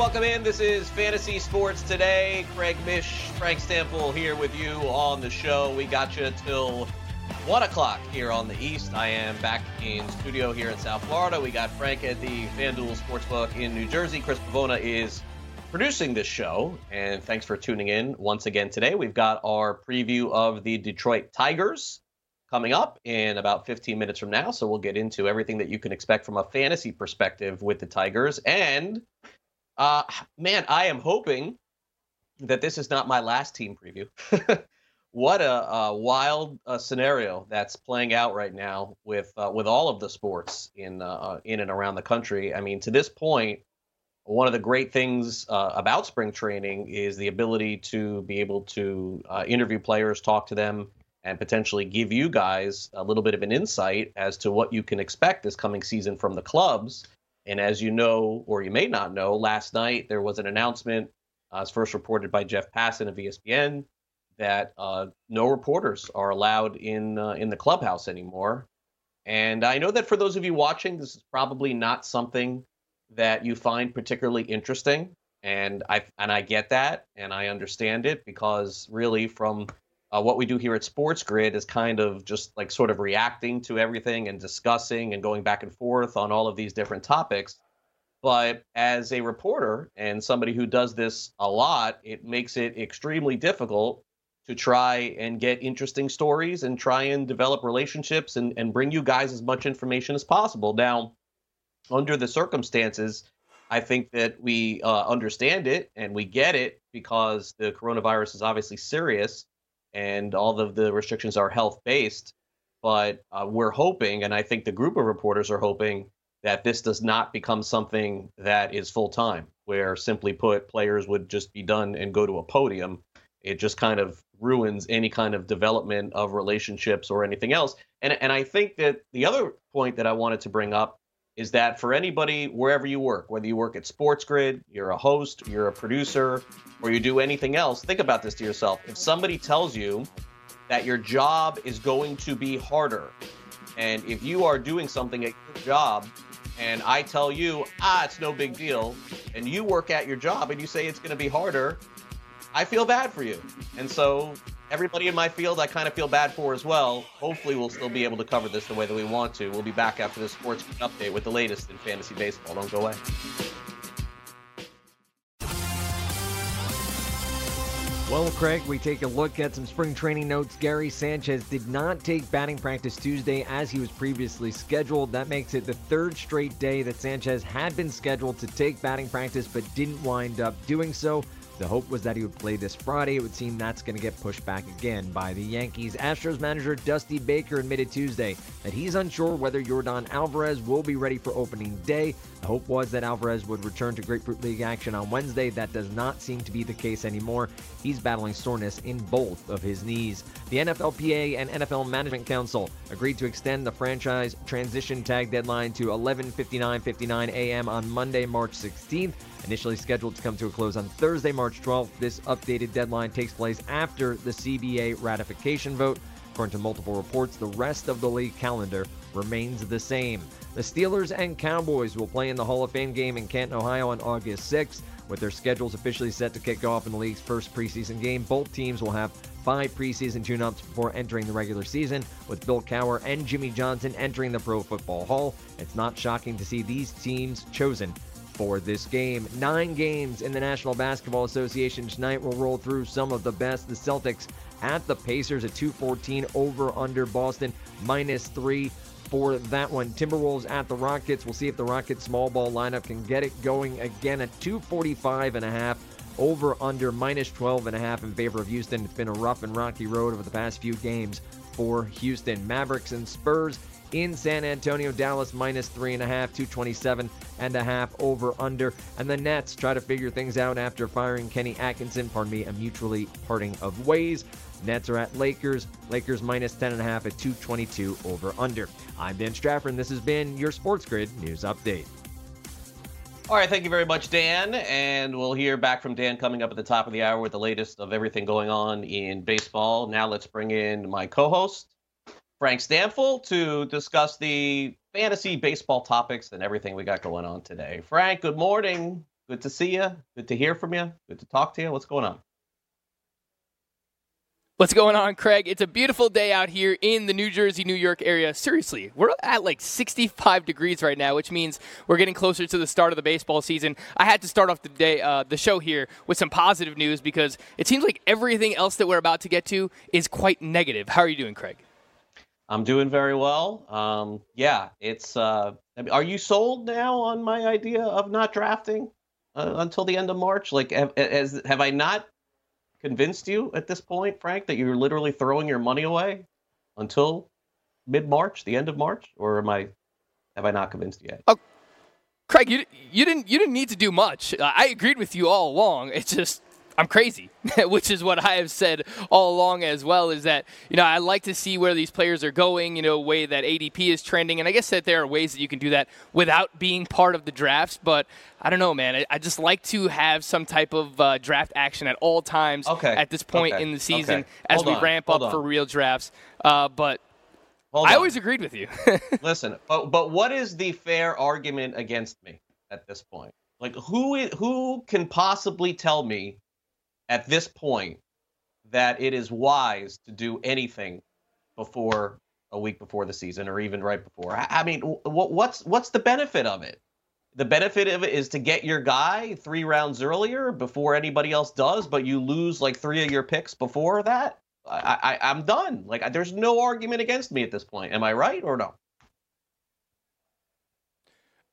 Welcome in. This is Fantasy Sports Today. Craig Mish, Frank Stampfl here with you on the show. We got you till 1 o'clock here on the East. I am back in studio here in South Florida. We got Frank at the FanDuel Sportsbook in New Jersey. Chris Pavona is producing this show. And thanks for tuning in once again today. We've got our preview of the Detroit Tigers coming up in about 15 minutes from now. So we'll get into everything that you can expect from a fantasy perspective with the Tigers. And uh, man, I am hoping that this is not my last team preview. what a, a wild uh, scenario that's playing out right now with uh, with all of the sports in uh, in and around the country. I mean, to this point, one of the great things uh, about spring training is the ability to be able to uh, interview players, talk to them, and potentially give you guys a little bit of an insight as to what you can expect this coming season from the clubs. And as you know, or you may not know, last night there was an announcement, uh, as first reported by Jeff Passan of ESPN, that uh, no reporters are allowed in uh, in the clubhouse anymore. And I know that for those of you watching, this is probably not something that you find particularly interesting, and I and I get that, and I understand it because really from uh, what we do here at Sports Grid is kind of just like sort of reacting to everything and discussing and going back and forth on all of these different topics. But as a reporter and somebody who does this a lot, it makes it extremely difficult to try and get interesting stories and try and develop relationships and, and bring you guys as much information as possible. Now, under the circumstances, I think that we uh, understand it and we get it because the coronavirus is obviously serious and all of the restrictions are health based. But uh, we're hoping, and I think the group of reporters are hoping, that this does not become something that is full time, where simply put, players would just be done and go to a podium. It just kind of ruins any kind of development of relationships or anything else. And and I think that the other point that I wanted to bring up is that for anybody wherever you work, whether you work at Sports Grid, you're a host, you're a producer, or you do anything else, think about this to yourself. If somebody tells you that your job is going to be harder, and if you are doing something at your job, and I tell you, ah, it's no big deal, and you work at your job and you say it's going to be harder, I feel bad for you. And so everybody in my field I kind of feel bad for as well. Hopefully, we'll still be able to cover this the way that we want to. We'll be back after the sports update with the latest in fantasy baseball. Don't go away. Well, Craig, we take a look at some spring training notes. Gary Sanchez did not take batting practice Tuesday as he was previously scheduled. That makes it the third straight day that Sanchez had been scheduled to take batting practice but didn't wind up doing so. The hope was that he would play this Friday. It would seem that's going to get pushed back again by the Yankees. Astros manager Dusty Baker admitted Tuesday that he's unsure whether Yordan Alvarez will be ready for opening day. The hope was that Alvarez would return to Grapefruit League action on Wednesday. That does not seem to be the case anymore. He's battling soreness in both of his knees. The NFLPA and NFL Management Council agreed to extend the franchise transition tag deadline to 11:59:59 a.m. on Monday, March 16th. Initially scheduled to come to a close on Thursday, March 12th, this updated deadline takes place after the CBA ratification vote. According to multiple reports, the rest of the league calendar remains the same. The Steelers and Cowboys will play in the Hall of Fame game in Canton, Ohio on August 6th. With their schedules officially set to kick off in the league's first preseason game, both teams will have five preseason tune ups before entering the regular season, with Bill Cowher and Jimmy Johnson entering the Pro Football Hall. It's not shocking to see these teams chosen for this game. Nine games in the National Basketball Association tonight will roll through some of the best. The Celtics at the Pacers at 214 over under Boston minus three for that one. Timberwolves at the Rockets. We'll see if the Rockets small ball lineup can get it going again at 245 and a half over under minus 12 and a half in favor of Houston. It's been a rough and rocky road over the past few games for Houston. Mavericks and Spurs in San Antonio. Dallas minus three and a half, 227 and a half over under. And the Nets try to figure things out after firing Kenny Atkinson, pardon me, a mutually parting of ways. Nets are at Lakers. Lakers minus 10 and a half at 222 over under. I'm Dan Strafford, and this has been your Sports Grid News Update. All right, thank you very much, Dan. And we'll hear back from Dan coming up at the top of the hour with the latest of everything going on in baseball. Now let's bring in my co-host, Frank Stampfl, to discuss the fantasy baseball topics and everything we got going on today. Frank, good morning. Good to see you. Good to hear from you. Good to talk to you. What's going on? What's going on, Craig? It's a beautiful day out here in the New Jersey, New York area. Seriously, we're at like 65 degrees right now, which means we're getting closer to the start of the baseball season. I had to start off the day, uh, the show here with some positive news because it seems like everything else that we're about to get to is quite negative. How are you doing, Craig? I'm doing very well. Um, yeah, it's. Uh, are you sold now on my idea of not drafting uh, until the end of March? Like, have, have I not convinced you at this point, Frank, that you're literally throwing your money away until mid March, the end of March, or am I have I not convinced you yet? Oh, Craig, you you didn't you didn't need to do much. I agreed with you all along. It's just I'm crazy, which is what I have said all along as well. Is that you know I like to see where these players are going, you know, way that ADP is trending, and I guess that there are ways that you can do that without being part of the drafts. But I don't know, man. I, I just like to have some type of uh, draft action at all times okay. at this point okay. in the season okay. as we on. ramp Hold up on. for real drafts. Uh, but Hold I on. always agreed with you. Listen, but but what is the fair argument against me at this point? Like who who can possibly tell me at this point that it is wise to do anything before a week before the season or even right before? I, mean, wh- what's what's the benefit of it? The benefit of it is to get your guy three rounds earlier before anybody else does, but you lose like three of your picks before that. I, I I'm done. Like there's no argument against me at this point. Am I right or no?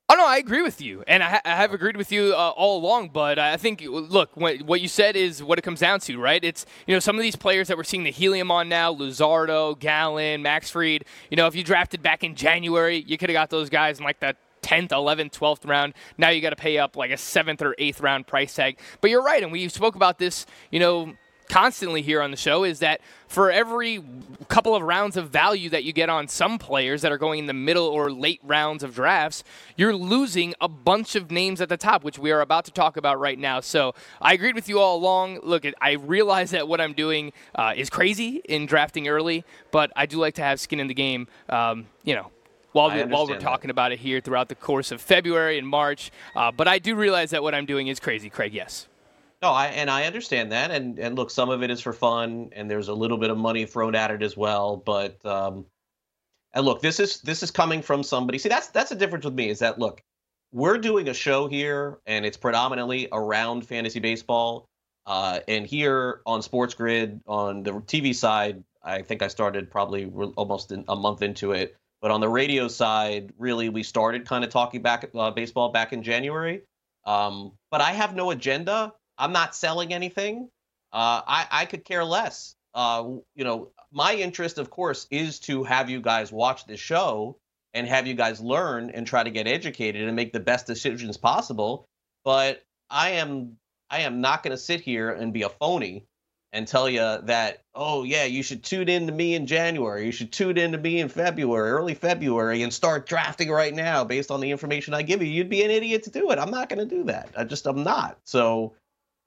Oh no, I agree with you, and I, I have agreed with you uh, all along. But I think, look, what, what you said is what it comes down to, right? It's you know some of these players that we're seeing the helium on now, Luzardo, Gallen, Max Fried. You know, if you drafted back in January, you could have got those guys in like the 10th, 11th, 12th round. Now you got to pay up like a seventh or eighth round price tag. But you're right, and we spoke about this, you know, constantly here on the show is that for every couple of rounds of value that you get on some players that are going in the middle or late rounds of drafts, you're losing a bunch of names at the top, which we are about to talk about right now. So I agreed with you all along. Look, I realize that what I'm doing uh, is crazy in drafting early, but I do like to have skin in the game. Um, you know, while, we, while we're understand that. talking about it here throughout the course of February and March. Uh, but I do realize that what I'm doing is crazy, Craig. Yes. No, I and I understand that, and and look, some of it is for fun, and there's a little bit of money thrown at it as well. But um, and look, this is this is coming from somebody. See, that's that's the difference with me is that look, we're doing a show here, and it's predominantly around fantasy baseball. Uh, and here on Sports Grid on the TV side, I think I started probably re- almost in, a month into it. But on the radio side, really, we started kind of talking back uh, baseball back in January. Um, but I have no agenda. I'm not selling anything. Uh, I, I could care less. Uh, you know, my interest, of course, is to have you guys watch this show and have you guys learn and try to get educated and make the best decisions possible. But I am I am not going to sit here and be a phony and tell you that oh yeah you should tune in to me in January you should tune in to me in February early February and start drafting right now based on the information I give you you'd be an idiot to do it I'm not going to do that I just I'm not so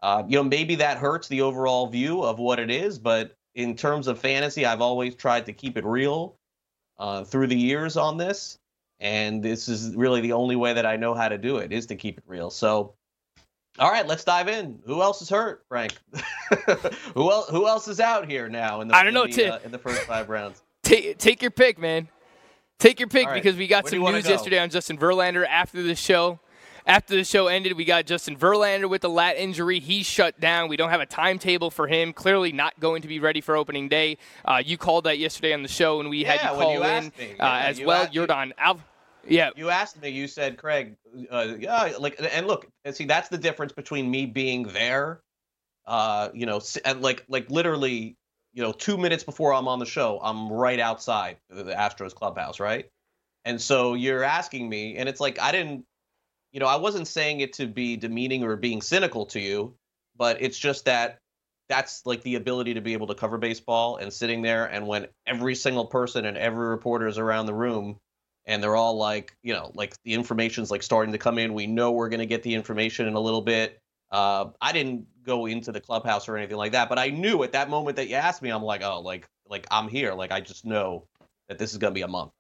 uh, you know maybe that hurts the overall view of what it is but in terms of fantasy I've always tried to keep it real uh, through the years on this and this is really the only way that I know how to do it is to keep it real so all right, let's dive in. Who else is hurt, Frank? who else? Who else is out here now in the, I don't know, in the, Tim. uh, in the first five rounds? Take take your pick, man. Take your pick right. because we got Where some news yesterday on Justin Verlander after the show. After the show ended, we got Justin Verlander with the lat injury. He's shut down. We don't have a timetable for him. Clearly, not going to be ready for opening day. Uh, you called that yesterday on the show, and we had Yeah, you when call you in me. uh, as you well. you- Jordan Al. Yeah, You asked me. You said, Craig, uh, yeah, like, and look, and see, that's the difference between me being there, uh, you know, and like, like literally, you know, two minutes before I'm on the show, I'm right outside the Astros clubhouse, right? And so you're asking me, and it's like I didn't, you know, I wasn't saying it to be demeaning or being cynical to you, but it's just that that's like the ability to be able to cover baseball and sitting there and when every single person and every reporter is around the room and they're all like, you know, like the information's like starting to come in. We know we're going to get the information in a little bit. Uh, I didn't go into the clubhouse or anything like that, but I knew at that moment that you asked me, I'm like, oh, like, like I'm here. Like I just know that this is going to be a month,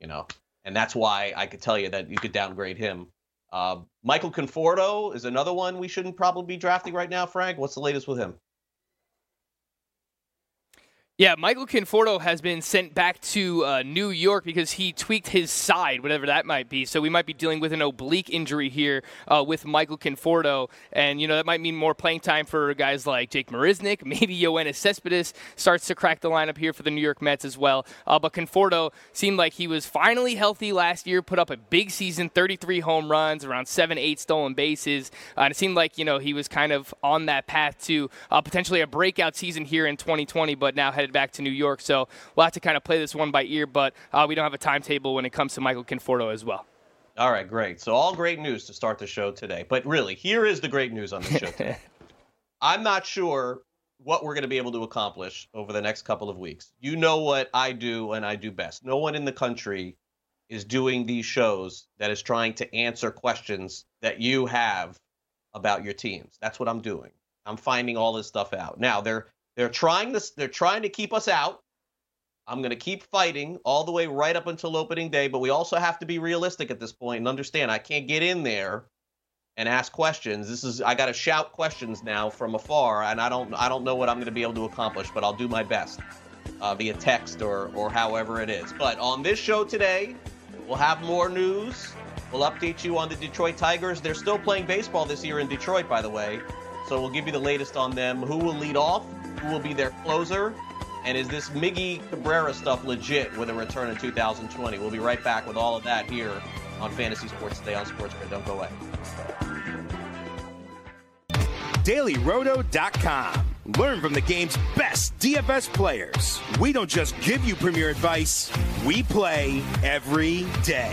you know, and that's why I could tell you that you could downgrade him. Uh, Michael Conforto is another one we shouldn't probably be drafting right now. Frank, what's the latest with him? Yeah, Michael Conforto has been sent back to uh, New York because he tweaked his side, whatever that might be. So we might be dealing with an oblique injury here uh, with Michael Conforto, and you know that might mean more playing time for guys like Jake Marisnick. Maybe Yoenis Cespedes starts to crack the lineup here for the New York Mets as well. Uh, but Conforto seemed like he was finally healthy last year, put up a big season, 33 home runs, around seven, eight stolen bases, uh, and it seemed like you know he was kind of on that path to uh, potentially a breakout season here in 2020, but now headed back to New York. So we'll have to kind of play this one by ear, but uh, we don't have a timetable when it comes to Michael Conforto as well. All right, great. So all great news to start the show today. But really, here is the great news on the show today. I'm not sure what we're going to be able to accomplish over the next couple of weeks. You know what I do and I do best. No one in the country is doing these shows that is trying to answer questions that you have about your teams. That's what I'm doing. I'm finding all this stuff out. Now, there they're trying this. They're trying to keep us out. I'm going to keep fighting all the way right up until opening day, but we also have to be realistic at this point and understand I can't get in there and ask questions. This is I got to shout questions now from afar, and I don't I don't know what I'm going to be able to accomplish, but I'll do my best uh, via text or or however it is. But on this show today, we'll have more news. We'll update you on the Detroit Tigers. They're still playing baseball this year in Detroit, by the way. So we'll give you the latest on them. Who will lead off? Who will be their closer? And is this Miggy Cabrera stuff legit with a return in 2020? We'll be right back with all of that here on Fantasy Sports Today on Sports Grid. Don't go away. DailyRoto.com. Learn from the game's best DFS players. We don't just give you premier advice, we play every day.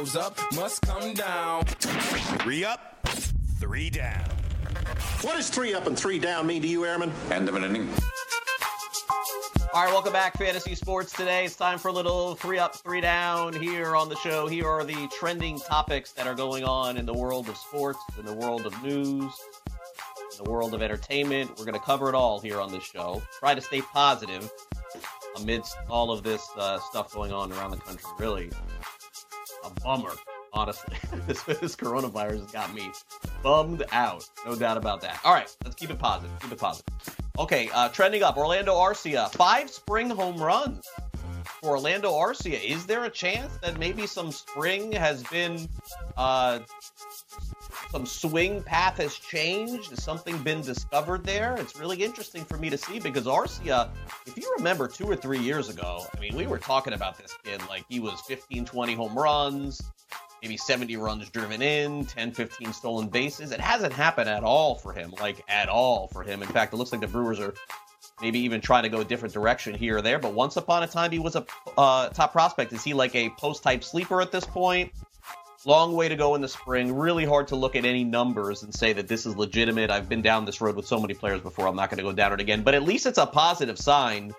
Goes up must come down. Three up, three down. What does three up and three down mean to you, Airman? End of an inning. All right, welcome back, Fantasy Sports Today. It's time for a little three up, three down here on the show. Here are the trending topics that are going on in the world of sports, in the world of news, in the world of entertainment. We're going to cover it all here on this show. Try to stay positive amidst all of this uh, stuff going on around the country. Really a bummer, honestly. this, this coronavirus has got me bummed out. No doubt about that. All right, let's keep it positive. Keep it positive. Okay, uh, trending up Orlando Arcia, five spring home runs for Orlando Arcia. Is there a chance that maybe some spring has been, uh, some swing path has changed? Has something been discovered there? It's really interesting for me to see because Arcia, if you remember two or three years ago, I mean, we were talking about this kid like he was 15, 20 home runs, maybe 70 runs driven in, 10, 15 stolen bases. It hasn't happened at all for him, like at all for him. In fact, it looks like the Brewers are maybe even trying to go a different direction here or there. But once upon a time, he was a uh, top prospect. Is he like a post-hype sleeper at this point? Long way to go in the spring. Really hard to look at any numbers and say that this is legitimate. I've been down this road with so many players before. I'm not going to go down it again. But at least it's a positive sign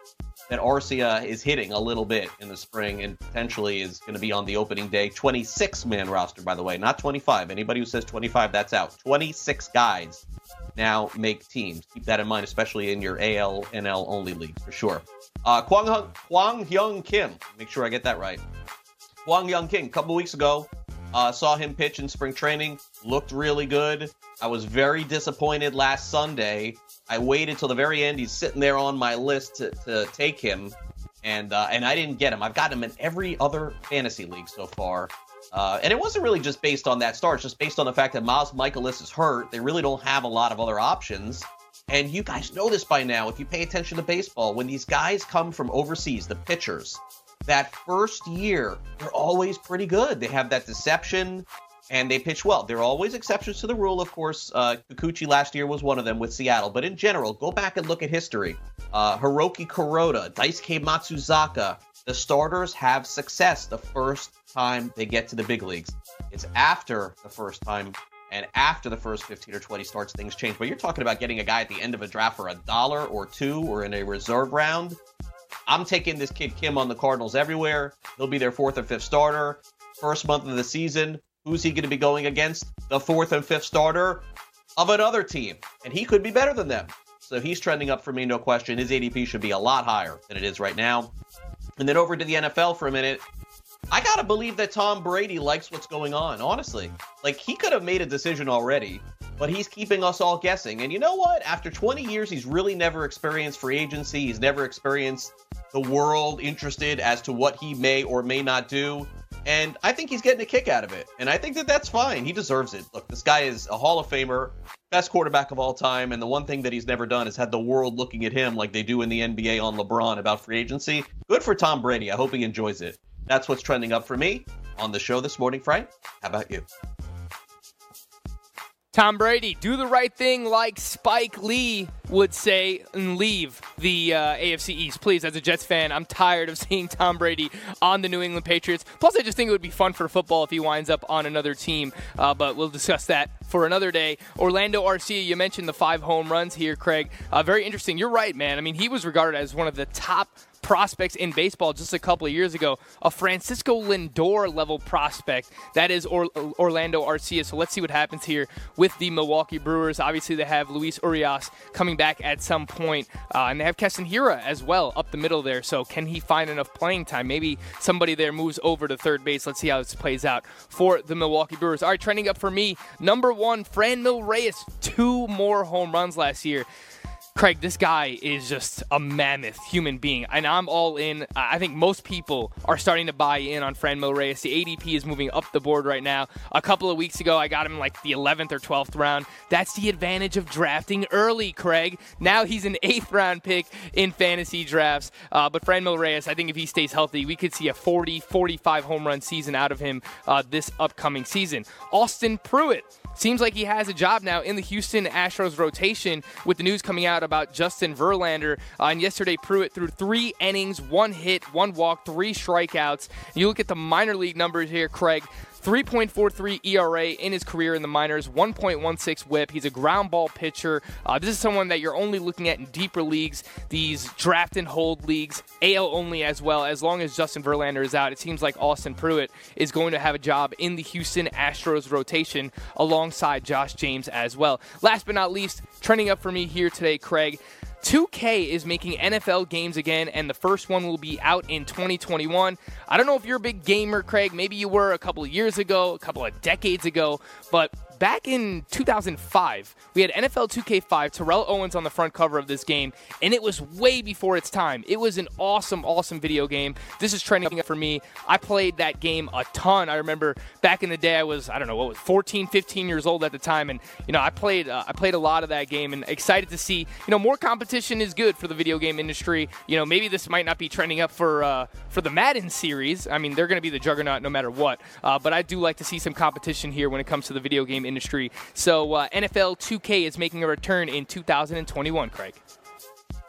that Arcia is hitting a little bit in the spring and potentially is going to be on the opening day 26 man roster, by the way, not 25. Anybody who says 25, that's out. 26 guys now make teams. Keep that in mind, especially in your AL, NL only leagues for sure. Uh, Kwang, Hung, Kwang Hyun Kim, make sure I get that right. Kwang Hyung Kim, a couple weeks ago, uh, saw him pitch in spring training, looked really good. I was very disappointed last Sunday. I waited till the very end. He's sitting there on my list to, to take him. and uh, and I didn't get him. I've got him in every other fantasy league so far. Uh, and it wasn't really just based on that start, it's just based on the fact that Miles Mikolas is hurt. They really don't have a lot of other options. And you guys know this by now if you pay attention to baseball. When these guys come from overseas, the pitchers, that first year, they're always pretty good. They have that deception and they pitch well. There are always exceptions to the rule, of course. Uh, Kikuchi last year was one of them with Seattle. But in general, go back and look at history. Uh, Hiroki Kuroda, Daisuke Matsuzaka, the starters have success the first time they get to the big leagues. It's after the first time and after the first 15 or 20 starts, things change. But you're talking about getting a guy at the end of a draft for a dollar or two or in a reserve round. I'm taking this kid Kim on the Cardinals everywhere. He'll be their fourth or fifth starter. First month of the season, who's he going to be going against? The fourth and fifth starter of another team. And he could be better than them. So he's trending up for me, no question. His ADP should be a lot higher than it is right now. And then over to the NFL for a minute. I gotta believe that Tom Brady likes what's going on, honestly. Like, he could have made a decision already, but he's keeping us all guessing. And you know what? After 20 years, he's really never experienced free agency. He's never experienced the world interested as to what he may or may not do. And I think he's getting a kick out of it. And I think that that's fine. He deserves it. Look, this guy is a Hall of Famer, best quarterback of all time. And the one thing that he's never done is had the world looking at him like they do in the NBA on LeBron about free agency. Good for Tom Brady. I hope he enjoys it. That's what's trending up for me on the show this morning, Frank. How about you? Tom Brady, do the right thing like Spike Lee would say and leave the uh, AFC East. Please, as a Jets fan, I'm tired of seeing Tom Brady on the New England Patriots. Plus, I just think it would be fun for football if he winds up on another team, uh, but we'll discuss that for another day. Orlando Arcia, you mentioned the five home runs here, Craig. Uh, very interesting. You're right, man. I mean, he was regarded as one of the top prospects in baseball just a couple of years ago, a Francisco Lindor level prospect. That is or- Orlando Arcia. So let's see what happens here with the Milwaukee Brewers. Obviously, they have Luis Urias coming back at some point, uh, and they have Keston Hiura as well up the middle there. So can he find enough playing time? Maybe somebody there moves over to third base. Let's see how this plays out for the Milwaukee Brewers. All right, trending up for me. Number one, Franmil Reyes, two more home runs last year. Craig, this guy is just a mammoth human being, and I'm all in. I think most people are starting to buy in on Franmil Reyes. The ADP is moving up the board right now. A couple of weeks ago, I got him like the 11th or 12th round. That's the advantage of drafting early, Craig. Now he's an eighth round pick in fantasy drafts. Uh, but Franmil Reyes, I think if he stays healthy, we could see a 40, 45 home run season out of him uh, this upcoming season. Austin Pruitt Seems like he has a job now in the Houston Astros rotation with the news coming out about Justin Verlander. Uh, and yesterday, Pruitt threw three innings, one hit, one walk, three strikeouts. You look at the minor league numbers here, Craig. 3.43 ERA in his career in the minors, 1.16 whip. He's a ground ball pitcher. Uh, this is someone that you're only looking at in deeper leagues, these draft and hold leagues, AL only as well. As long as Justin Verlander is out, it seems like Austin Pruitt is going to have a job in the Houston Astros rotation alongside Josh James as well. Last but not least, trending up for me here today, Craig. 2K is making NFL games again, and the first one will be out in 2021. I don't know if you're a big gamer, Craig. Maybe you were a couple of years ago, a couple of decades ago, but back in 2005, we had NFL 2K5, Terrell Owens on the front cover of this game, and it was way before its time. It was an awesome, awesome video game. This is trending up for me. I played that game a ton. I remember back in the day, I was, I don't know, what was 14, 15 years old at the time, and, you know, I played, uh, I played a lot of that game and excited to see, you know, more competition is good for the video game industry. You know, maybe this might not be trending up for, uh, for the Madden series. I mean, they're going to be the juggernaut no matter what, uh, but I do like to see some competition here when it comes to the video game industry. So uh, NFL 2K is making a return in 2021, Craig.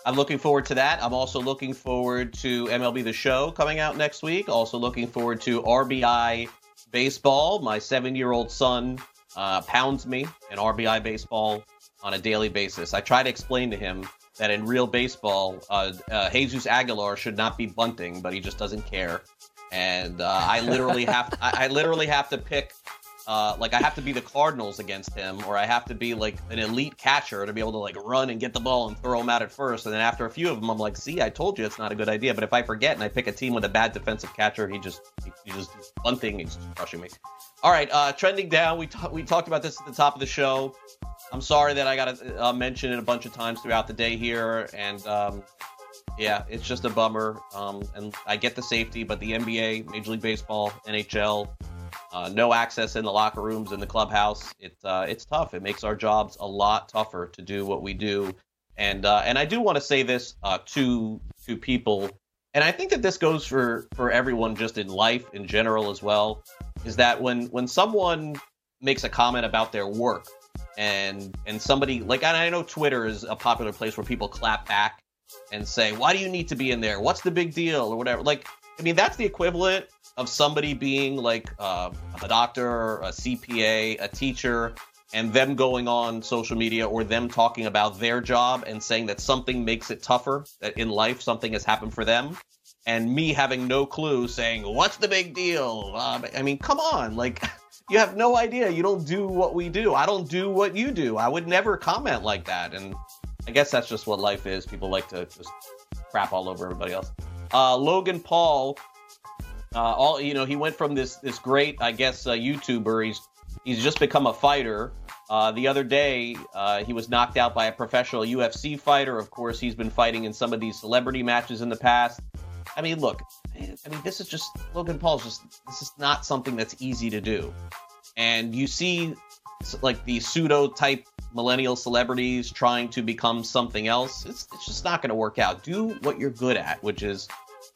I'm looking forward to that. I'm also looking forward to MLB The Show coming out next week. Also looking forward to RBI Baseball. My seven year old son uh, pounds me in RBI Baseball on a daily basis. I try to explain to him that in real baseball, uh, uh, Jesus Aguilar should not be bunting, but he just doesn't care. And uh, I literally have to, I, I literally have to pick uh, like I have to be the Cardinals against him, or I have to be like an elite catcher to be able to like run and get the ball and throw him out at first. And then after a few of them, I'm like, see, I told you it's not a good idea. But if I forget and I pick a team with a bad defensive catcher, he just he, he just he's bunting, he's crushing me. All right, uh, trending down. We ta- we talked about this at the top of the show. I'm sorry that I got to uh, mention it a bunch of times throughout the day here, and um, yeah, it's just a bummer. Um, and I get the safety, but the NBA, Major League Baseball, NHL, uh, no access in the locker rooms in the clubhouse. It uh, it's tough. It makes our jobs a lot tougher to do what we do. And uh, and I do want to say this uh, to to people, and I think that this goes for for everyone just in life in general as well, is that when when someone makes a comment about their work and and somebody like and I know Twitter is a popular place where people clap back and say, "Why do you need to be in there? What's the big deal?" or whatever. Like, I mean, that's the equivalent of somebody being like uh, a doctor, a CPA, a teacher, and them going on social media or them talking about their job and saying that something makes it tougher in life something has happened for them and me having no clue saying what's the big deal? Uh, i mean come on like you have no idea. You don't do what we do. I don't do what you do. I would never comment like that and i guess that's just what life is. People like to just crap all over everybody else. Uh, logan paul uh, all you know, he went from this this great, I guess, uh, YouTuber. He's he's just become a fighter. Uh, the other day, uh, he was knocked out by a professional UFC fighter. Of course, he's been fighting in some of these celebrity matches in the past. I mean, look, I mean, this is just Logan Paul's just this is not something that's easy to do. And you see, like the pseudo type millennial celebrities trying to become something else. It's it's just not going to work out. Do what you're good at, which is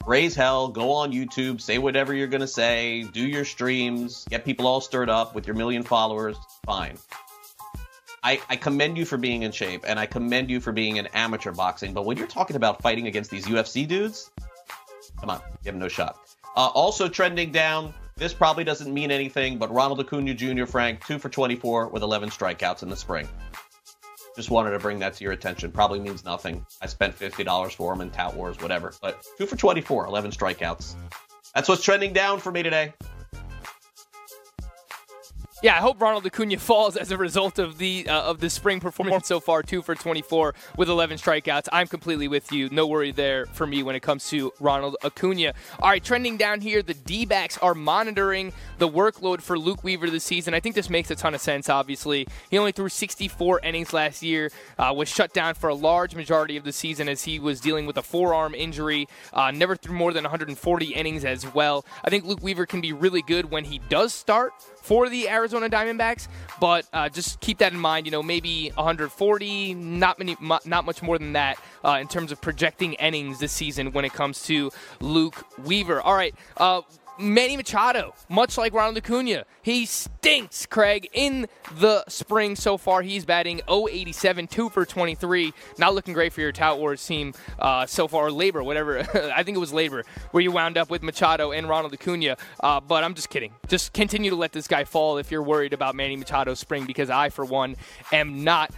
raise hell, go on YouTube, say whatever you're going to say, do your streams, get people all stirred up with your million followers, fine. I, I, commend you for being in shape and I commend you for being in amateur boxing, but when you're talking about fighting against these UFC dudes, come on, you have no shot. Uh, also trending down, this probably doesn't mean anything, but Ronald Acuna Jr. Frank, 2 for 24 with 11 strikeouts in the spring. Just wanted to bring that to your attention. Probably means nothing. I spent $50 for him in Tout Wars, whatever. But two for 24, 11 strikeouts. That's what's trending down for me today yeah, I hope Ronald Acuna falls as a result of the uh, of the spring performance so far. Two for 24 with 11 strikeouts. I'm completely with you. No worry there for me when it comes to Ronald Acuna. All right, trending down here, the D-backs are monitoring the workload for Luke Weaver this season. I think this makes a ton of sense. Obviously, he only threw 64 innings last year. Uh, was shut down for a large majority of the season as he was dealing with a forearm injury. Uh, never threw more than 140 innings as well. I think Luke Weaver can be really good when he does start for the Arizona Diamondbacks. But uh, just keep that in mind. You know, maybe 140, not many, not much more than that uh, in terms of projecting innings this season when it comes to Luke Weaver. All right. Uh, Manny Machado, much like Ronald Acuna, he stinks, Craig, in the spring so far. He's batting 087, 2 for 23. Not looking great for your Tout Wars team uh, so far. LABR, whatever. I think it was LABR, where you wound up with Machado and Ronald Acuna. Uh, but I'm just kidding. Just continue to let this guy fall if you're worried about Manny Machado's spring, because I, for one, am not.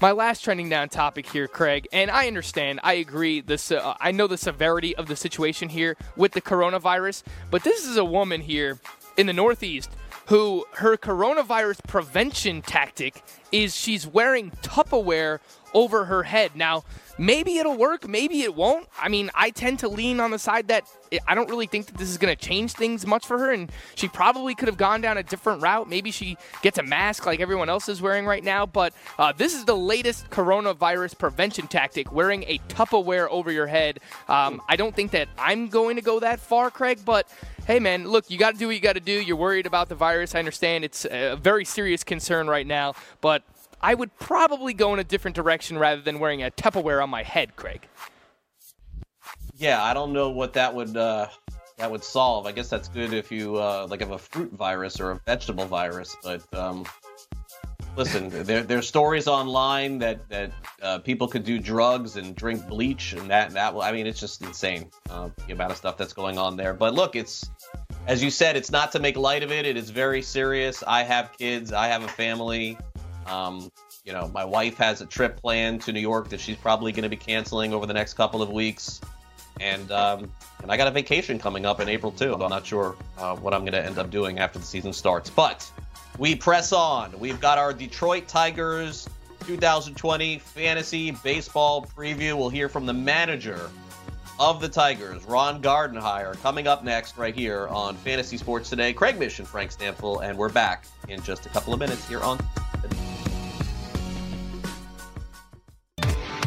My last trending down topic here, Craig, and I understand, I agree. This, uh, I know the severity of the situation here with the coronavirus, but this is a woman here in the Northeast who her coronavirus prevention tactic is she's wearing Tupperware over her head. Now, maybe it'll work, maybe it won't. I mean, I tend to lean on the side that I don't really think that this is going to change things much for her, and she probably could have gone down a different route. Maybe she gets a mask like everyone else is wearing right now, but uh, this is the latest coronavirus prevention tactic wearing a Tupperware over your head. Um, I don't think that I'm going to go that far, Craig, but hey, man, look, you got to do what you got to do. You're worried about the virus. I understand it's a very serious concern right now, but I would probably go in a different direction rather than wearing a Tupperware on my head, Craig. Yeah, I don't know what that would uh, that would solve. I guess that's good if you uh, like have a fruit virus or a vegetable virus, but um, listen, there there's stories online that that uh, people could do drugs and drink bleach and that that I mean it's just insane uh, the amount of stuff that's going on there. But look, it's as you said, it's not to make light of it. It is very serious. I have kids. I have a family. Um, you know, my wife has a trip planned to New York that she's probably going to be canceling over the next couple of weeks, and um, and I got a vacation coming up in April too. I'm not sure uh, what I'm going to end up doing after the season starts, but we press on. We've got our Detroit Tigers 2020 fantasy baseball preview. We'll hear from the manager of the Tigers, Ron Gardenhire, coming up next right here on Fantasy Sports Today. Craig Mish, Frank Stampfl, and we're back in just a couple of minutes here on.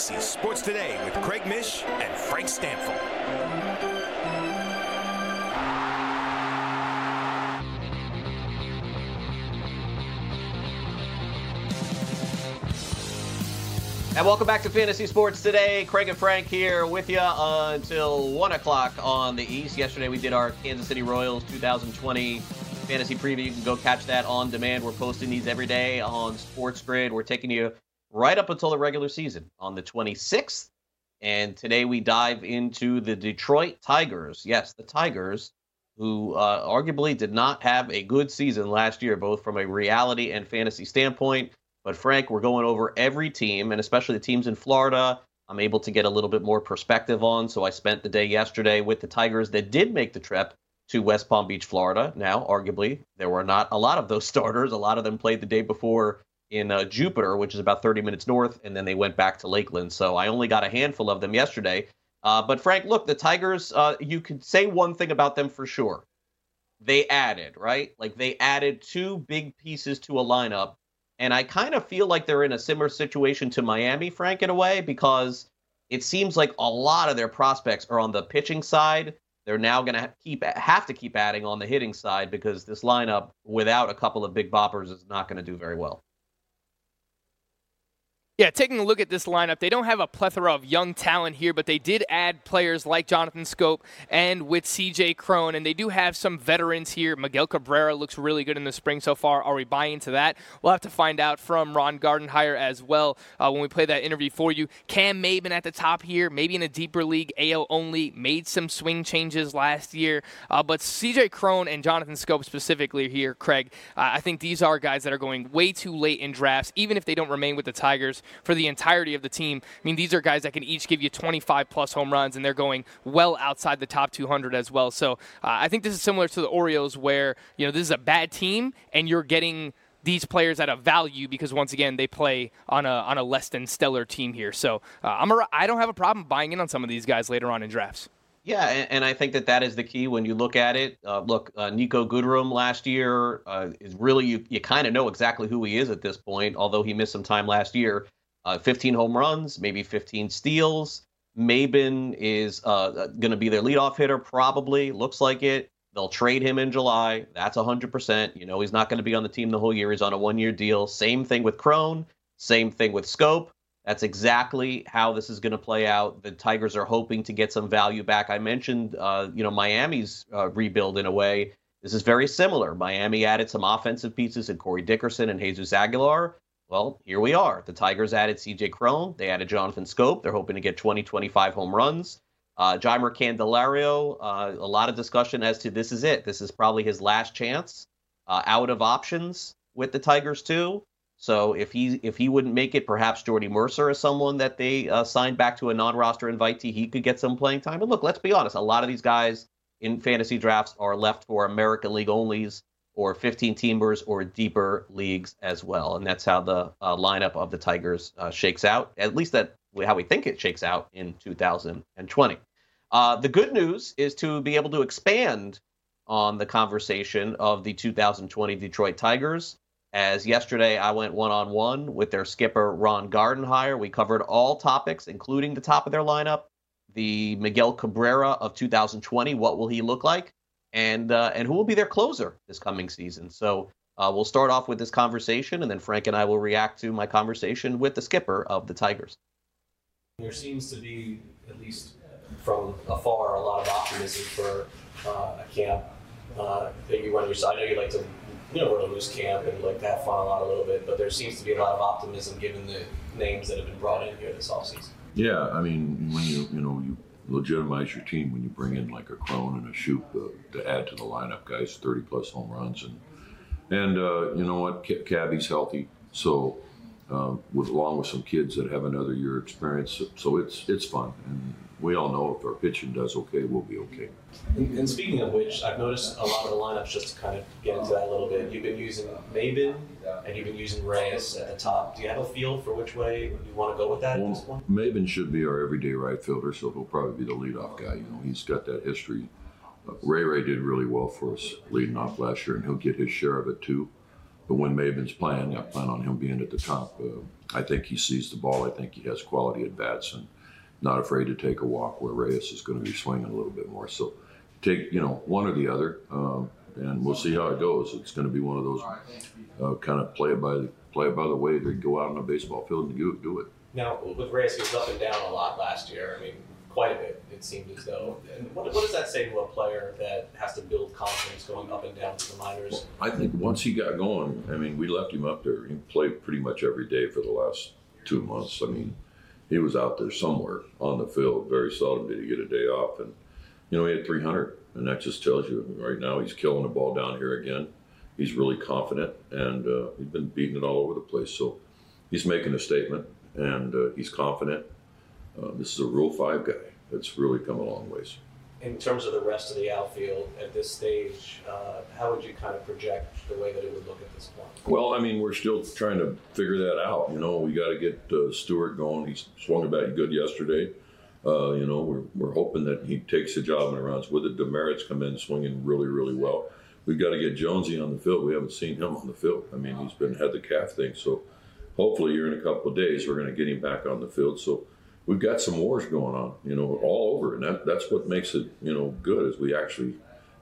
Sports Today with Craig Mish and Frank Stampfl. And welcome back to Fantasy Sports Today. Craig and Frank here with you until 1 o'clock on the East. Yesterday we did our Kansas City Royals 2020 fantasy preview. You can go catch that on demand. We're posting these every day on Sports Grid. We're taking you right up until the regular season on the 26th. And today we dive into the Detroit Tigers. Yes, the Tigers, who uh, arguably did not have a good season last year, both from a reality and fantasy standpoint. But Frank, we're going over every team, and especially the teams in Florida. I'm able to get a little bit more perspective on. So I spent the day yesterday with the Tigers that did make the trip to West Palm Beach, Florida. Now, arguably, there were not a lot of those starters. A lot of them played the day before in uh, Jupiter, which is about 30 minutes north, and then they went back to Lakeland. So I only got a handful of them yesterday. Uh, but Frank, look, the Tigers, uh, you could say one thing about them for sure. They added, right? Like they added two big pieces to a lineup and I kind of feel like they're in a similar situation to Miami, Frank, in a way, because it seems like a lot of their prospects are on the pitching side. They're now going to keep have to keep adding on the hitting side because this lineup, without a couple of big boppers, is not going to do very well. Yeah, taking a look at this lineup, they don't have a plethora of young talent here, but they did add players like Jonathan Schoop and with CJ Cron, and they do have some veterans here. Miguel Cabrera looks really good in the spring so far. Are we buying into that? We'll have to find out from Ron Gardenhire as well uh, when we play that interview for you. Cam Maybin at the top here, maybe in a deeper league, AL only, made some swing changes last year, uh, but CJ Cron and Jonathan Schoop specifically here, Craig, uh, I think these are guys that are going way too late in drafts, even if they don't remain with the Tigers for the entirety of the team. I mean, these are guys that can each give you 25 plus home runs, and they're going well outside the top 200 as well. So uh, I think this is similar to the Orioles, where you know this is a bad team, and you're getting these players at a value because once again they play on a on a less than stellar team here. So uh, I'm a, I don't have a problem buying in on some of these guys later on in drafts. Yeah, and, I think that that is the key when you look at it. Uh, look, uh, Niko Goodrum last year uh, is really you you kind of know exactly who he is at this point, although he missed some time last year uh, 15 home runs, maybe 15 steals. Maybin is uh, going to be their leadoff hitter, probably. Looks like it. They'll trade him in July. That's 100%. You know, he's not going to be on the team the whole year. He's on a one year deal. Same thing with Cron. Same thing with Schoop. That's exactly how this is going to play out. The Tigers are hoping to get some value back. I mentioned, uh, you know, Miami's uh, rebuild in a way. This is very similar. Miami added some offensive pieces in Corey Dickerson and Jesus Aguilar. Well, here we are. The Tigers added CJ Cron. They added Jonathan Schoop. They're hoping to get 20, 25 home runs. Uh, Jeimer Candelario, uh, a lot of discussion as to this is it. This is probably his last chance uh, out of options with the Tigers too. So if he if he wouldn't make it, perhaps Jordy Mercer is someone that they uh, signed back to a non-roster invitee. He could get some playing time. And look, let's be honest. A lot of these guys in fantasy drafts are left for American League onlys or 15 teamers or deeper leagues as well. And that's how the uh, lineup of the Tigers uh, shakes out, at least that how we think it shakes out in 2020. Uh, the good news is to be able to expand on the conversation of the 2020 Detroit Tigers. As yesterday, I went one on one with their skipper, Ron Gardenhire. We covered all topics, including the top of their lineup, the Miguel Cabrera of 2020. What will he look like? And uh, and who will be their closer this coming season. So uh, we'll start off with this conversation, and then Frank and I will react to my conversation with the skipper of the Tigers. There seems to be, at least from afar, a lot of optimism for uh, a camp uh, that you run yourself. I know you like to, you know, run a loose camp and like to have fun a lot a little bit, but there seems to be a lot of optimism given the names that have been brought in here this offseason. Yeah, I mean, when you you know you legitimize your team when you bring in like a Cron and a Schoop to, add to the lineup, guys, 30 plus home runs. And, and uh, you know what? Cabby's healthy. So um, with along with some kids that have another year experience. So it's it's fun, and we all know if our pitching does okay, we'll be okay. And, and speaking of which, I've noticed a lot of the lineups just to kind of get into that a little bit. You've been using Maybin and you've been using Reyes at the top. Do you have a feel for which way you want to go with that at this point? Should be our everyday right fielder, so he'll probably be the leadoff guy. You know, he's got that history. Uh, Ray Ray did really well for us leading off last year, and he'll get his share of it too. But when Maybin's playing, I plan on him being at the top. Uh, I think he sees the ball. I think he has quality at bats and not afraid to take a walk where Reyes is going to be swinging a little bit more. So take, you know, one or the other, um, and we'll see how it goes. It's going to be one of those uh, kind of play it by the play it by the way. They go out on a baseball field and do, do it. Now, with Reyes, he was up and down a lot last year. I mean, quite a bit, it seemed as though. And what, what does that say to a player that has to build confidence going up and down to the minors? I think once he got going, I mean, we left him up there. He played pretty much every day for the last two months. I mean, he was out there somewhere on the field. Very seldom did he get a day off. And, you know, he had 300. And that just tells you right now he's killing the ball down here again. He's really confident and uh, he's been beating it all over the place. So he's making a statement and uh, he's confident. Uh, this is a Rule 5 guy that's really come a long ways. In terms of the rest of the outfield at this stage, uh, how would you kind of project the way that it would look at this point? Well, I mean, we're still trying to figure that out. You know, we got to get uh, Stewart going. He swung back good yesterday. Uh, you know, we're, we're hoping that he takes the job and runs with it. Demeritte's come in swinging really, really well. We've got to get Jonesy on the field. We haven't seen him on the field. I mean, he's been had the calf thing. So hopefully, here in a couple of days, we're going to get him back on the field. So we've got some wars going on, you know, all over, and that, that's what makes it, you know, good is we actually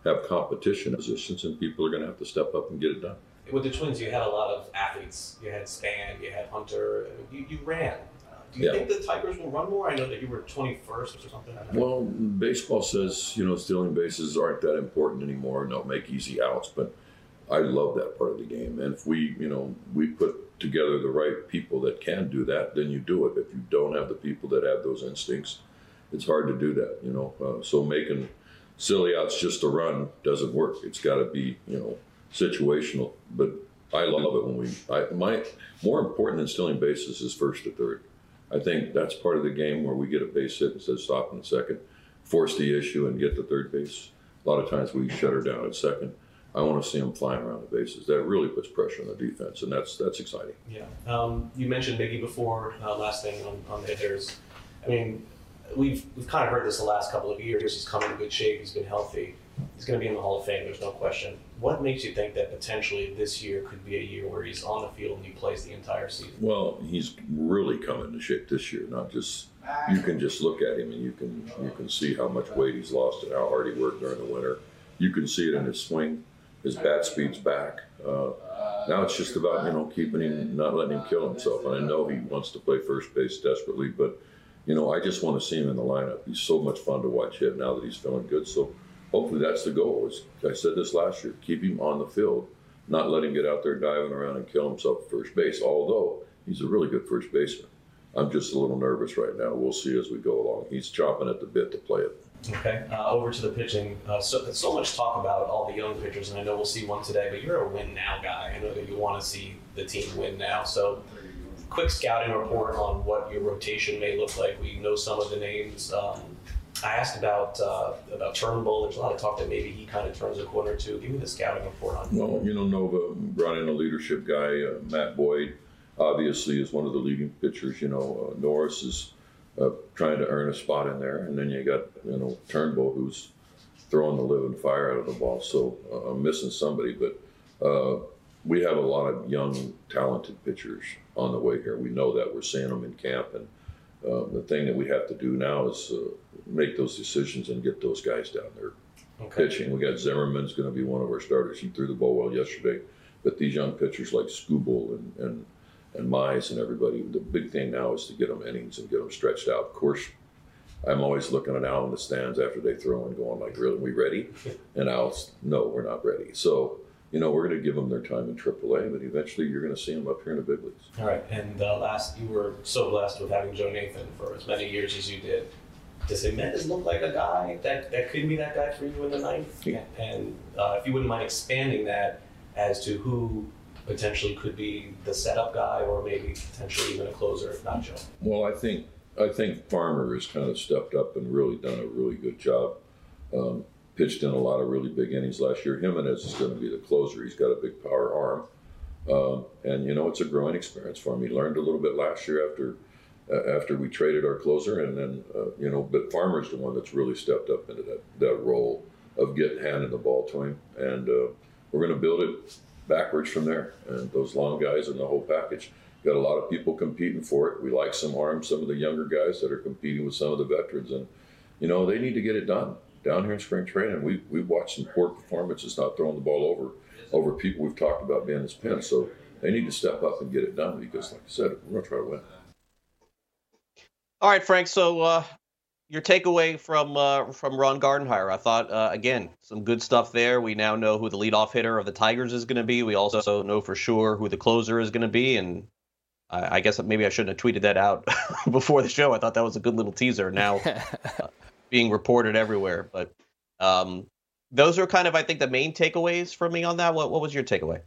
have competition positions, and people are going to have to step up and get it done. With the Twins, you had a lot of athletes. You had Span, you had Hunter. I mean, you, you ran. Do you Yeah. think the Tigers will run more? I know that you were 21st or something. I don't know. Well, baseball says you know stealing bases aren't that important anymore, and they'll make easy outs. But I love that part of the game, and if we you know we put together the right people that can do that, then you do it. If you don't have the people that have those instincts, it's hard to do that. You know, uh, so making silly outs just to run doesn't work. It's got to be you know situational. But I love it when we. I, my more important than stealing bases is first to third. I think that's part of the game where we get a base hit instead of stopping at second, force the issue and get the third base. A lot of times we shut her down at second. I want to see them flying around the bases. That really puts pressure on the defense, and that's that's exciting. Yeah. Um, you mentioned Miggy before. Uh, last thing on, on the hitters. I mean, we've we've kind of heard this the last couple of years. He's come in good shape. He's been healthy. He's going to be in the Hall of Fame. There's no question. What makes you think that potentially this year could be a year where he's on the field and he plays the entire season? Well, he's really come into shape this year. Not just you can just look at him and you can you can see how much weight he's lost and how hard he worked during the winter. You can see it in his swing. His bat speed's back. Uh, now it's just about you know keeping him, not letting him kill himself. And I know he wants to play first base desperately, but you know I just want to see him in the lineup. He's so much fun to watch hit now that he's feeling good. So hopefully that's the goal. Is I said this last year: keep him on the field, not let him get out there diving around and kill himself at first base. Although he's a really good first baseman. I'm just a little nervous right now. We'll see as we go along. He's chomping at the bit to play it. Okay. Uh, over to the pitching. Uh, so, so much talk about all the young pitchers, and I know we'll see one today. But you're a win now guy. I know that you want to see the team win now. So, quick scouting report on what your rotation may look like. We know some of the names. Um, I asked about uh, about Turnbull. There's a lot of talk that maybe he kind of turns a corner too. Give me the scouting report on. Well, you know, Nova brought in a leadership guy, uh, Matt Boyd, obviously is one of the leading pitchers. You know, uh, Norris is uh, trying to earn a spot in there, and then you got you know Turnbull who's throwing the living fire out of the ball. So uh, I'm missing somebody, but uh, we have a lot of young, talented pitchers on the way here. We know that we're seeing them in camp, and uh, the thing that we have to do now is uh, make those decisions and get those guys down there Okay. pitching. We got Zimmermann's going to be one of our starters. He threw the ball well yesterday, but these young pitchers like Skubal and and and Mize and everybody, the big thing now is to get them innings and get them stretched out. Of course, I'm always looking at Al in the stands after they throw and going like, "Really, we ready?" And Al's, "No, we're not ready." So. You know, we're going to give them their time in AAA, but eventually you're going to see them up here in the big leagues. All right. And uh, last, you were so blessed with having Joe Nathan for as many years as you did. Does Jimenez look like a guy that, that could be that guy for you in the ninth? Yeah. And uh, if you wouldn't mind expanding that as to who potentially could be the setup guy or maybe potentially even a closer if not Joe? Well, I think I think Farmer has kind of stepped up and really done a really good job. Um, pitched in a lot of really big innings last year. Jimenez is going to be the closer. He's got a big power arm, um, and you know it's a growing experience for him. He learned a little bit last year after uh, after we traded our closer, and then uh, you know, but Farmer's the one that's really stepped up into that that role of getting handing the ball to him, and uh, we're going to build it backwards from there. And those long guys and the whole package. Got a lot of people competing for it. We like some arms, some of the younger guys that are competing with some of the veterans, and you know they need to get it done down here in spring training. We we've watched some poor performances, not throwing the ball over over people we've talked about being this pin. So they need to step up and get it done because, like I said, we're going to try to win. All right, Frank. So uh, your takeaway from uh, from Ron Gardenhire, I thought uh, again some good stuff there. We now know who the leadoff hitter of the Tigers is going to be. We also know for sure who the closer is going to be, and I, I, guess maybe I shouldn't have tweeted that out before the show. I thought that was a good little teaser. Now uh, being reported everywhere, but um, those are kind of I think the main takeaways for me on that. What what was your takeaway?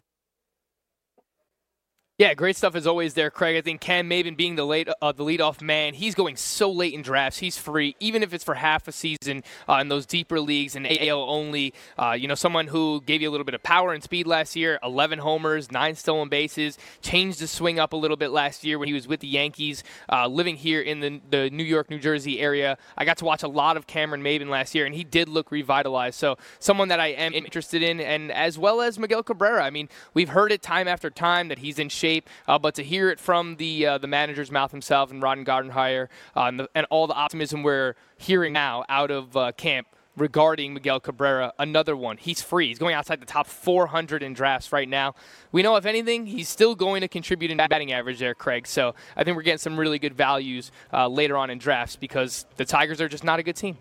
Yeah, great stuff as always there, Craig. I think Cam Maybin being the late uh, the leadoff man, he's going so late in drafts. He's free, even if it's for half a season uh, in those deeper leagues and AL only. Uh, you know, someone who gave you a little bit of power and speed last year, 11 homers, nine stolen bases, changed his swing up a little bit last year when he was with the Yankees, uh, living here in the, the New York, New Jersey area. I got to watch a lot of Cameron Maybin last year, and he did look revitalized. So someone that I am interested in, and as well as Miguel Cabrera. I mean, we've heard it time after time that he's in shape shape. Uh, but to hear it from the uh, the manager's mouth himself and Ron Gardenhire uh, and, and, all the optimism we're hearing now out of uh, camp regarding Miguel Cabrera, another one. He's free. He's going outside the top 400 in drafts right now. We know, if anything, he's still going to contribute in batting average there, Craig. So I think we're getting some really good values uh, later on in drafts because the Tigers are just not a good team.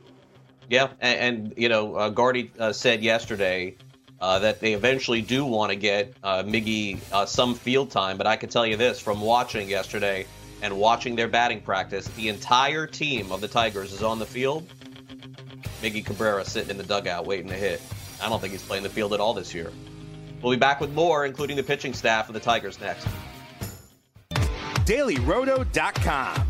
Yeah, and, and you know, uh, Gardy uh, said yesterday uh, that they eventually do want to get uh, Miggy uh, some field time. But I can tell you this from watching yesterday and watching their batting practice, the entire team of the Tigers is on the field. Miggy Cabrera sitting in the dugout waiting to hit. I don't think he's playing the field at all this year. We'll be back with more, including the pitching staff of the Tigers next. DailyRoto.com.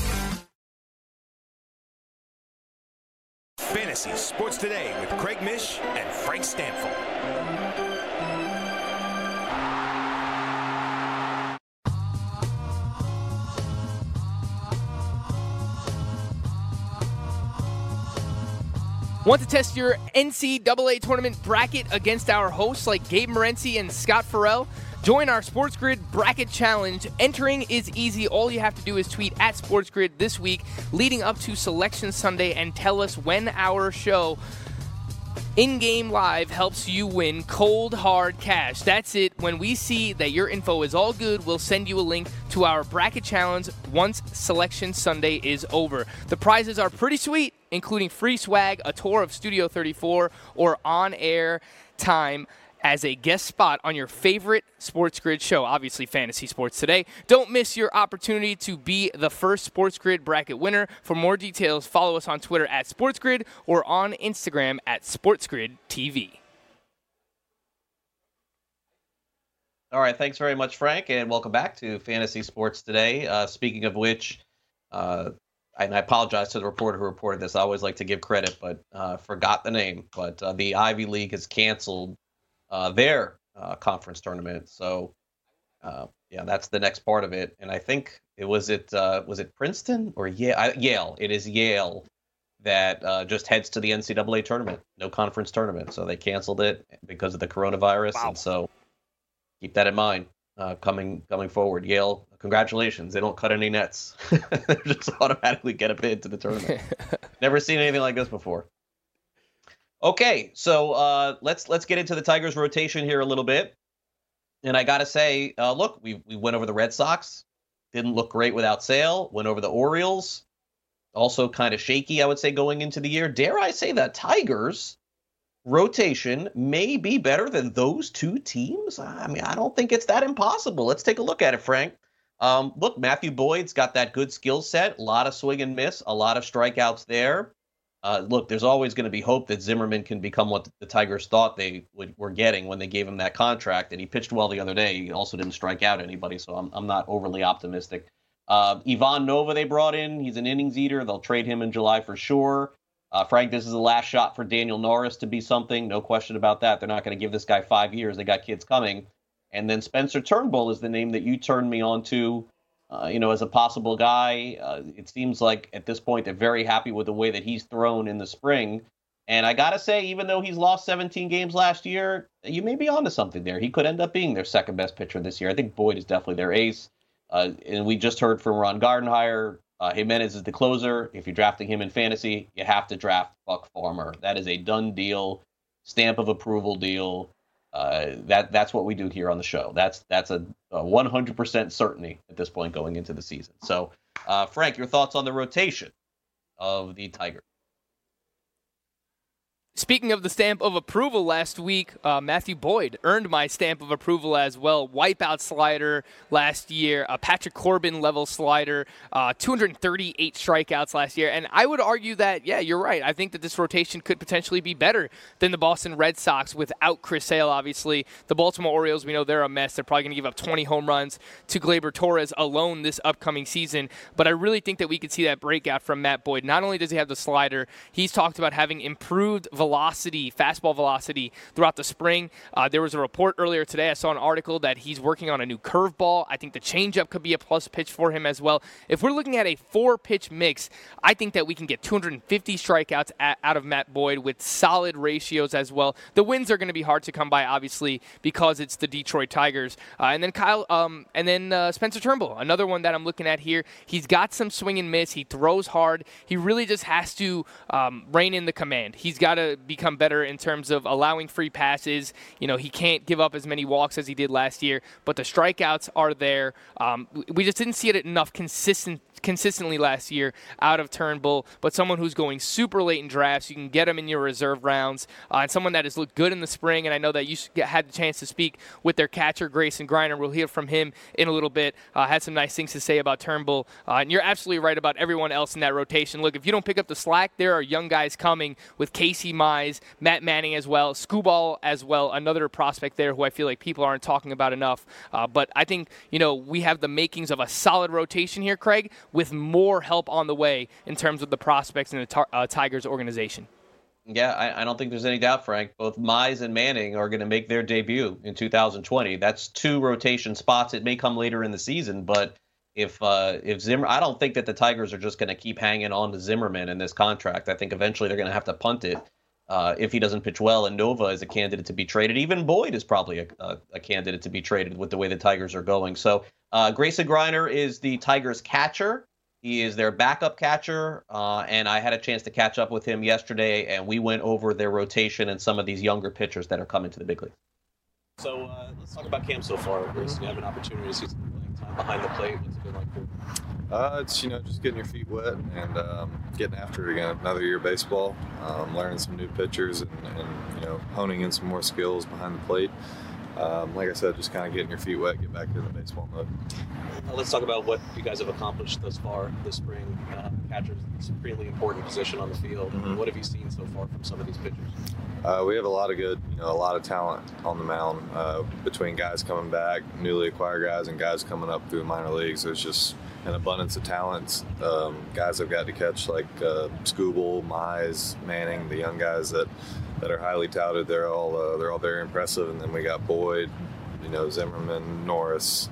Fantasy Sports Today with Craig Mish and Frank Stampfl. Want to test your NCAA tournament bracket against our hosts like Gabe Morency and Scott Farrell? Join our Sports Grid Bracket Challenge. Entering is easy. All you have to do is tweet at Sports Grid this week leading up to Selection Sunday and tell us when our show in game live helps you win cold hard cash. That's it. When we see that your info is all good, we'll send you a link to our bracket challenge once Selection Sunday is over. The prizes are pretty sweet, including free swag, a tour of Studio 34, or on air time as a guest spot on your favorite Sports Grid show, obviously Fantasy Sports Today. Don't miss your opportunity to be the first Sports Grid bracket winner. For more details, follow us on Twitter at Sports Grid or on Instagram at Sports Grid TV. All right, thanks very much, Frank, and welcome back to Fantasy Sports Today. Uh, speaking of which, uh, and I apologize to the reporter who reported this. I always like to give credit, but uh, forgot the name. But uh, the Ivy League has canceled their uh, conference tournament. So uh, yeah, that's the next part of it. And I think it was it uh, was it Princeton or Yale? Yale. It is Yale that uh, just heads to the NCAA tournament. No conference tournament, so they canceled it because of the coronavirus. Wow. And so keep that in mind uh, coming coming forward. Yale, congratulations! They don't cut any nets; they just automatically get a bid to the tournament. Never seen anything like this before. Okay, so uh, let's let's get into the Tigers' rotation here a little bit. And I got to say, uh, look, we we went over the Red Sox. didn't look great without Sale. Went over the Orioles, also kind of shaky, I would say, going into the year. Dare I say that Tigers rotation may be better than those two teams? I mean, I don't think it's that impossible. Let's take a look at it, Frank. Um, look, Matthew Boyd's got that good skill set, a lot of swing and miss, a lot of strikeouts there. Uh, look, there's always going to be hope that Zimmermann can become what the Tigers thought they would, were getting when they gave him that contract. And he pitched well the other day. He also didn't strike out anybody, so I'm, I'm not overly optimistic. Uh, Ivan Nova, they brought in. He's an innings eater. They'll trade him in July for sure. Uh, Frank, this is the last shot for Daniel Norris to be something. No question about that. They're not going to give this guy five years. They got kids coming. And then Spencer Turnbull is the name that you turned me on to uh, you know, as a possible guy. Uh, it seems like at this point they're very happy with the way that he's thrown in the spring. And I gotta say, even though he's lost 17 games last year, you may be onto something there. He could end up being their second best pitcher this year. I think Boyd is definitely their ace. Uh, and we just heard from Ron Gardenhire. Uh, Jimenez is the closer. If you're drafting him in fantasy, you have to draft Buck Farmer. That is a done deal, stamp of approval deal. Uh, that that's what we do here on the show. That's that's a, a 100% certainty at this point going into the season. So, uh, Frank, your thoughts on the rotation of the Tigers? Speaking of the stamp of approval last week, uh, Matthew Boyd earned my stamp of approval as well. Wipeout slider last year, a Patrick Corbin level slider, uh, 238 strikeouts last year. And I would argue that, yeah, you're right. I think that this rotation could potentially be better than the Boston Red Sox without Chris Sale, obviously. The Baltimore Orioles, we know they're a mess. They're probably going to give up 20 home runs to Gleyber Torres alone this upcoming season. But I really think that we could see that breakout from Matt Boyd. Not only does he have the slider, he's talked about having improved velocity, fastball velocity throughout the spring. Uh, there was a report earlier today. I saw an article that he's working on a new curveball. I think the changeup could be a plus pitch for him as well. If we're looking at a four pitch mix, I think that we can get 250 strikeouts at, out of Matt Boyd with solid ratios as well. The wins are going to be hard to come by, obviously, because it's the Detroit Tigers. Uh, and then Kyle, um, and then uh, Spencer Turnbull, another one that I'm looking at here. He's got some swing and miss. He throws hard. He really just has to um, rein in the command. He's got to become better in terms of allowing free passes. You know, he can't give up as many walks as he did last year, but the strikeouts are there. Um, we just didn't see it enough consistent consistently last year out of Turnbull, but someone who's going super late in drafts. You can get him in your reserve rounds, uh, and someone that has looked good in the spring. And I know that you had the chance to speak with their catcher, Grayson Greiner. We'll hear from him in a little bit. Uh, had some nice things to say about Turnbull. Uh, and you're absolutely right about everyone else in that rotation. Look, if you don't pick up the slack, there are young guys coming with Casey Mize, Matt Manning as well, Skubal as well, another prospect there who I feel like people aren't talking about enough. Uh, but I think, you know, we have the makings of a solid rotation here, Craig with more help on the way in terms of the prospects in the tar- uh, Tigers organization. Yeah, I, I, don't think there's any doubt, Frank. Both Mize and Manning are going to make their debut in 2020. That's two rotation spots. It may come later in the season, but if uh, if Zimmer, I don't think that the Tigers are just going to keep hanging on to Zimmermann in this contract. I think eventually they're going to have to punt it uh, if he doesn't pitch well. And Nova is a candidate to be traded. Even Boyd is probably a, a, a candidate to be traded with the way the Tigers are going. So uh, Grayson Greiner is the Tigers catcher. He is their backup catcher, uh, and I had a chance to catch up with him yesterday, and we went over their rotation and some of these younger pitchers that are coming to the big league. So uh, let's talk about camp so far. Mm-hmm. You have an opportunity to see some playing time behind the plate. What's it been like uh, it's you know just getting your feet wet and um, getting after it again. Another year of baseball, um, learning some new pitchers, and, and, you know honing in some more skills behind the plate. Um, like I said, just kind of getting your feet wet, get back into the baseball mode. Uh, let's talk about what you guys have accomplished thus far this spring. Uh, catcher's a supremely important position on the field. Mm-hmm. What have you seen so far from some of these pitchers? Uh, we have a lot of good, you know, a lot of talent on the mound uh, between guys coming back, newly acquired guys, and guys coming up through minor leagues. There's just an abundance of talents. Um, guys I've got to catch like uh, Skubal, Mize, Manning, the young guys that that are highly touted. They're all uh, they're all very impressive. And then we got Boyd, you know, Zimmermann, Norris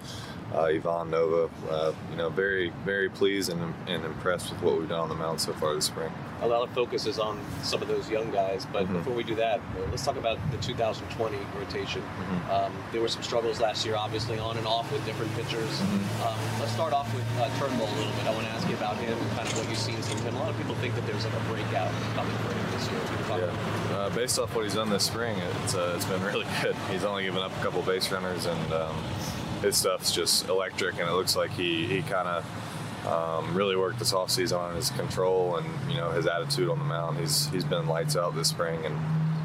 uh, Ivan Nova. Uh, you know, very, very pleased and, and impressed with what we've done on the mound so far this spring. A lot of focus is on some of those young guys, but mm-hmm. before we do that, let's talk about the 2020 rotation. Mm-hmm. Um, there were some struggles last year, obviously, on and off with different pitchers. Mm-hmm. Um, let's start off with uh, Turnbull a little bit. I want to ask you about him and kind of what you've seen from him. A lot of people think that there's like a breakout coming for him this year. Yeah. Uh, based off what he's done this spring, it's uh, it's been really good. He's only given up a couple base runners and. Um, his stuff's just electric, and it looks like he he kind of. Um, really worked this offseason on his control and you know his attitude on the mound. He's he's been lights out this spring, and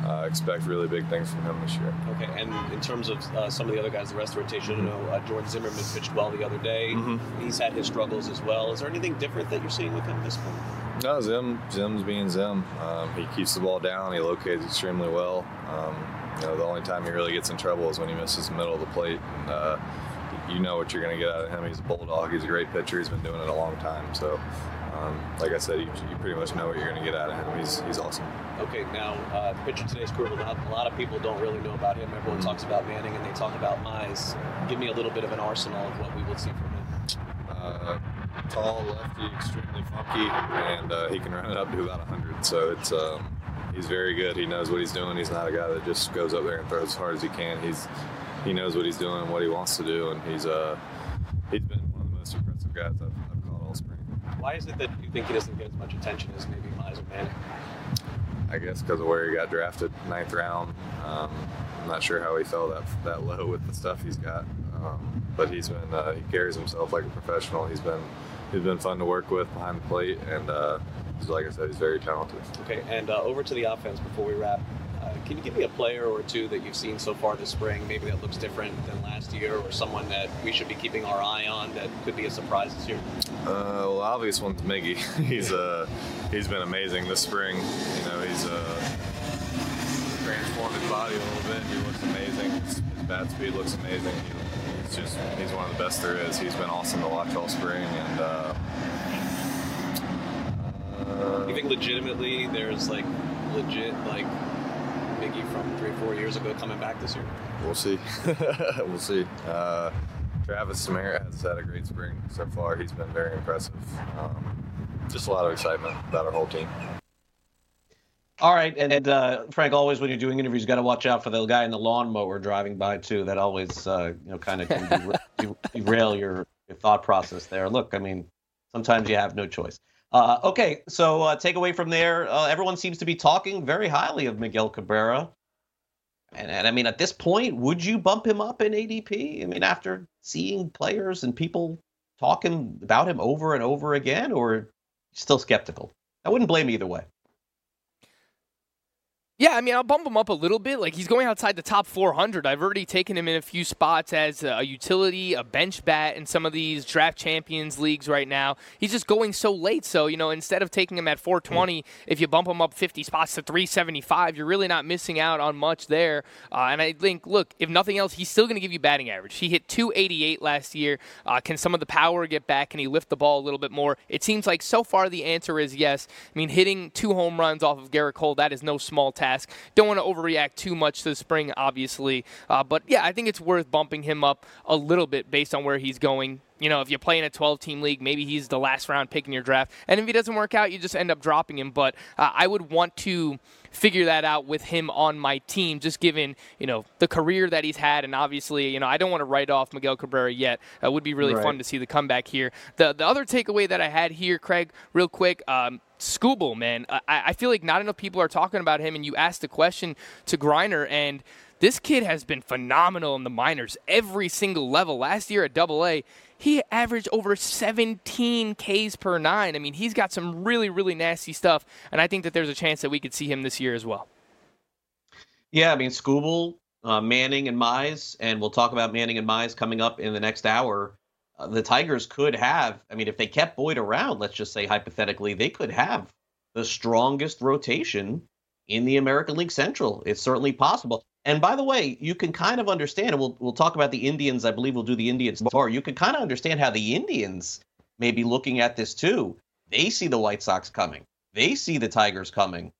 uh, expect really big things from him this year. Okay, and in terms of uh, some of the other guys, the rest of the rotation, you know, uh, Jordan Zimmermann pitched well the other day. Mm-hmm. He's had his struggles as well. Is there anything different that you're seeing with him this spring? No, Zim. Zim's being Zim. Um, he keeps the ball down. He locates extremely well. Um, you know, the only time he really gets in trouble is when he misses the middle of the plate. And, uh, you know what you're going to get out of him. He's a bulldog. He's a great pitcher. He's been doing it a long time. So, um, like I said, you, you, pretty much know what you're going to get out of him. He's he's awesome. Okay, now uh, pitcher today's Skubal. A lot of people don't really know about him. Everyone talks about Manning and they talk about Mize. Give me a little bit of an arsenal of what we will see from him. Uh, tall, lefty, extremely funky, and uh, he can run it up to about 100. So it's um, he's very good. He knows what he's doing. He's not a guy that just goes up there and throws as hard as he can. He's he knows what he's doing and what he wants to do, and he's uh he's been one of the most impressive guys I've, I've caught all spring. Why is it that you think he doesn't get as much attention as maybe Mize or Manning? I guess because of where he got drafted, ninth round. Um, I'm not sure how he fell that that low with the stuff he's got, um, but he's been uh, he carries himself like a professional. He's been he's been fun to work with behind the plate, and uh, he's, like I said, he's very talented. Okay, and uh, over to the offense before we wrap. Uh, can you give me a player or two that you've seen so far this spring, maybe that looks different than last year, or someone that we should be keeping our eye on that could be a surprise this year? Uh, well, the obvious one's Miggy. he's uh, he's been amazing this spring. You know, he's uh, transformed his body a little bit. He looks amazing. His, his bat speed looks amazing. He, he's just he's one of the best there is. He's been awesome to watch all spring, and uh, You think legitimately there's like legit like Miggy from three or four years ago coming back this year? we'll see. we'll see. Uh, Travis Samara has had a great spring so far. He's been very impressive. Um, just a lot of excitement about our whole team. All right, and, and uh, Frank, always when you're doing interviews, you got to watch out for the guy in the lawnmower driving by too. That always, uh, you know, kind of can dera- derail your, your thought process there. Look, I mean, sometimes you have no choice. Uh, okay, so uh, take away from there. Uh, everyone seems to be talking very highly of Miguel Cabrera, and, and I mean, at this point, would you bump him up in ADP? I mean, after seeing players and people talking about him over and over again, or still skeptical? I wouldn't blame either way. Yeah, I mean, I'll bump him up a little bit. Like he's going outside the top 400. I've already taken him in a few spots as a utility, a bench bat in some of these draft champions leagues right now. He's just going so late. So you know, instead of taking him at 420, if you bump him up 50 spots to 375, you're really not missing out on much there. Uh, and I think, look, if nothing else, he's still going to give you batting average. He hit 288 last year. Uh, can some of the power get back? Can he lift the ball a little bit more? It seems like so far the answer is yes. I mean, hitting two home runs off of Gerrit Cole that is no small task. Don't want to overreact too much to the spring, obviously. Uh, but yeah, I think it's worth bumping him up a little bit based on where he's going. You know, if you play in a 12 team league, maybe he's the last round pick in your draft. And if he doesn't work out, you just end up dropping him. But uh, I would want to figure that out with him on my team, just given, you know, the career that he's had. And obviously, you know, I don't want to write off Miguel Cabrera yet. It would be really Right. fun to see the comeback here. The, the other takeaway that I had here, Craig, real quick, um, Skubal, man. I, I feel like not enough people are talking about him. And you asked the question to Greiner, and this kid has been phenomenal in the minors, every single level. Last year at Double A, he averaged over 17 Ks per nine. I mean, he's got some really, really nasty stuff, and I think that there's a chance that we could see him this year as well. Yeah, I mean, Skubal, uh, Manning, and Mize, and we'll talk about Manning and Mize coming up in the next hour. Uh, the Tigers could have, I mean, if they kept Boyd around, let's just say hypothetically, they could have the strongest rotation in the American League Central. It's certainly possible. And by the way, you can kind of understand, and we'll, we'll talk about the Indians. I believe we'll do the Indians tomorrow. You can kind of understand how the Indians may be looking at this too. They see the White Sox coming, they see the Tigers coming.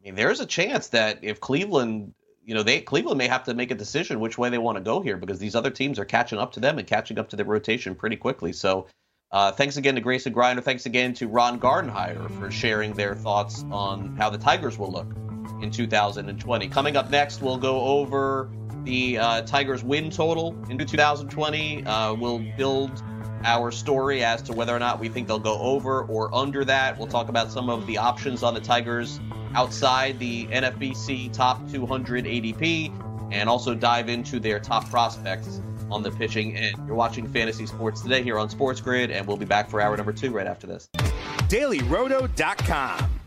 I mean, there's a chance that if Cleveland, you know, they Cleveland may have to make a decision which way they want to go here because these other teams are catching up to them and catching up to their rotation pretty quickly. So, uh, thanks again to Grayson Greiner. Thanks again to Ron Gardenhire for sharing their thoughts on how the Tigers will look in 2020. Coming up next, we'll go over the uh, Tigers win total into 2020. Uh, we'll build our story as to whether or not we think they'll go over or under that. We'll talk about some of the options on the Tigers outside the NFBC top 200 ADP and also dive into their top prospects on the pitching end. You're watching Fantasy Sports today here on Sports Grid, and we'll be back for hour number two right after this. DailyRoto.com.